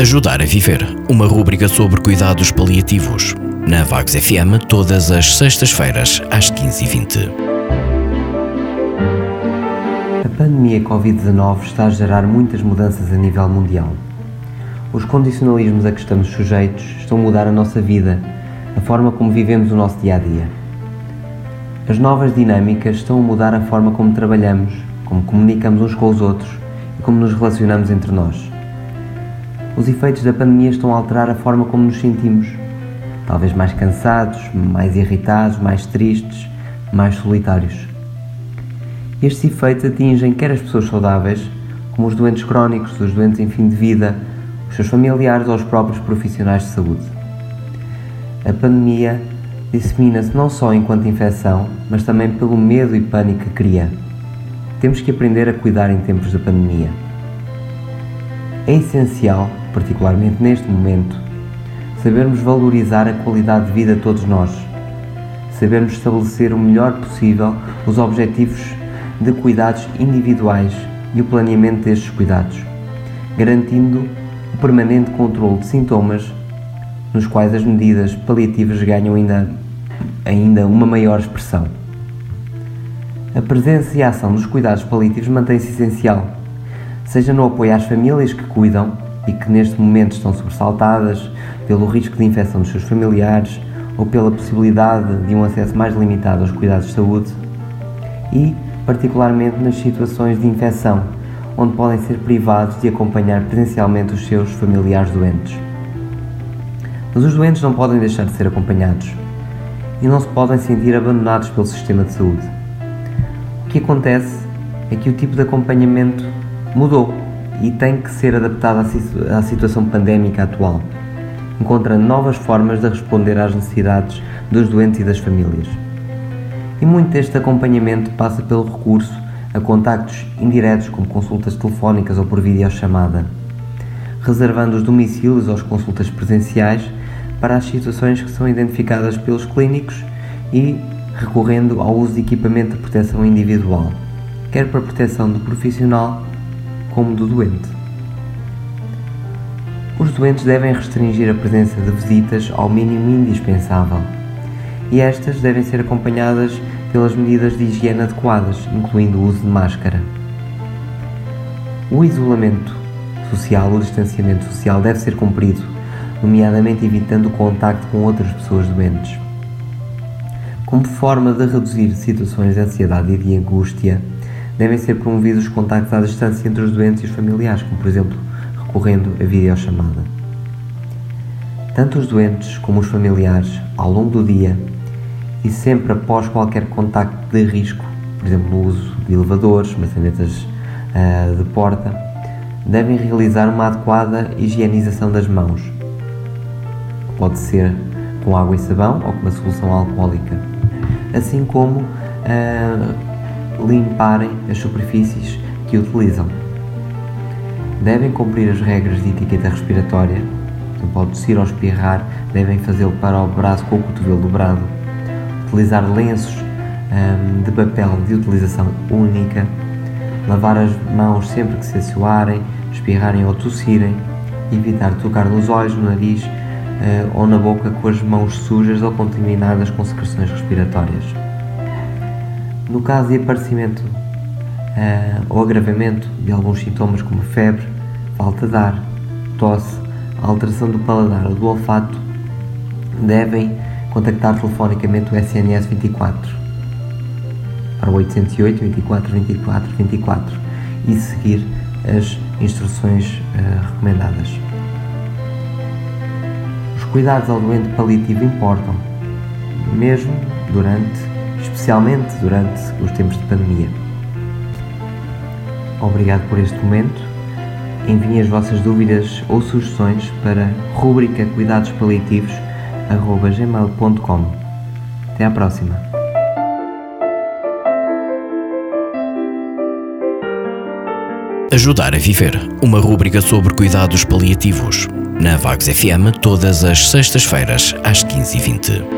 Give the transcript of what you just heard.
Ajudar a Viver, uma rúbrica sobre cuidados paliativos. Na Vagos FM, todas as sextas-feiras, às 15h20. A pandemia Covid-19 está a gerar muitas mudanças a nível mundial. Os condicionalismos a que estamos sujeitos estão a mudar a nossa vida, a forma como vivemos o nosso dia a dia. As novas dinâmicas estão a mudar a forma como trabalhamos, como comunicamos uns com os outros e como nos relacionamos entre nós os efeitos da pandemia estão a alterar a forma como nos sentimos. Talvez mais cansados, mais irritados, mais tristes, mais solitários. Estes efeitos atingem quer as pessoas saudáveis, como os doentes crónicos, os doentes em fim de vida, os seus familiares ou os próprios profissionais de saúde. A pandemia dissemina-se não só enquanto infecção, mas também pelo medo e pânico que cria. Temos que aprender a cuidar em tempos de pandemia. É essencial particularmente neste momento, sabermos valorizar a qualidade de vida de todos nós, sabermos estabelecer o melhor possível os objetivos de cuidados individuais e o planeamento destes cuidados, garantindo o permanente controle de sintomas nos quais as medidas paliativas ganham ainda, ainda uma maior expressão. A presença e a ação dos cuidados paliativos mantém-se essencial, seja no apoio às famílias que cuidam e que neste momento estão sobressaltadas pelo risco de infecção dos seus familiares ou pela possibilidade de um acesso mais limitado aos cuidados de saúde e, particularmente, nas situações de infecção, onde podem ser privados de acompanhar presencialmente os seus familiares doentes. Mas os doentes não podem deixar de ser acompanhados e não se podem sentir abandonados pelo sistema de saúde. O que acontece é que o tipo de acompanhamento mudou e tem que ser adaptada à situação pandémica atual, encontrando novas formas de responder às necessidades dos doentes e das famílias. E muito deste acompanhamento passa pelo recurso a contactos indiretos, como consultas telefónicas ou por videochamada, reservando os domicílios as consultas presenciais para as situações que são identificadas pelos clínicos e recorrendo ao uso de equipamento de proteção individual, quer para proteção do profissional, como do doente. Os doentes devem restringir a presença de visitas ao mínimo indispensável e estas devem ser acompanhadas pelas medidas de higiene adequadas, incluindo o uso de máscara. O isolamento social, o distanciamento social deve ser cumprido, nomeadamente evitando o contacto com outras pessoas doentes. Como forma de reduzir situações de ansiedade e de angústia, devem ser promovidos os contactos à distância entre os doentes e os familiares, como por exemplo recorrendo a videochamada. Tanto os doentes como os familiares, ao longo do dia e sempre após qualquer contacto de risco, por exemplo no uso de elevadores, maçanetas uh, de porta, devem realizar uma adequada higienização das mãos. Pode ser com água e sabão ou com uma solução alcoólica, assim como uh, limparem as superfícies que utilizam. Devem cumprir as regras de etiqueta respiratória, não pode tossir ou espirrar, devem fazê-lo para o braço com o cotovelo dobrado, utilizar lenços um, de papel de utilização única, lavar as mãos sempre que se assoarem, espirrarem ou tossirem, evitar tocar nos olhos, no nariz uh, ou na boca com as mãos sujas ou contaminadas com secreções respiratórias. No caso de aparecimento uh, ou agravamento de alguns sintomas como febre, falta de ar, tosse, alteração do paladar ou do olfato, devem contactar telefonicamente o SNS 24 para o 808 24 24 24 e seguir as instruções uh, recomendadas. Os cuidados ao doente paliativo importam, mesmo durante especialmente durante os tempos de pandemia. Obrigado por este momento. Enviem as vossas dúvidas ou sugestões para rubrica cuidados paliativos@gmail.com. Até à próxima. Ajudar a Viver, uma rúbrica sobre cuidados paliativos. Na Vagos FM, todas as sextas-feiras, às 15h20.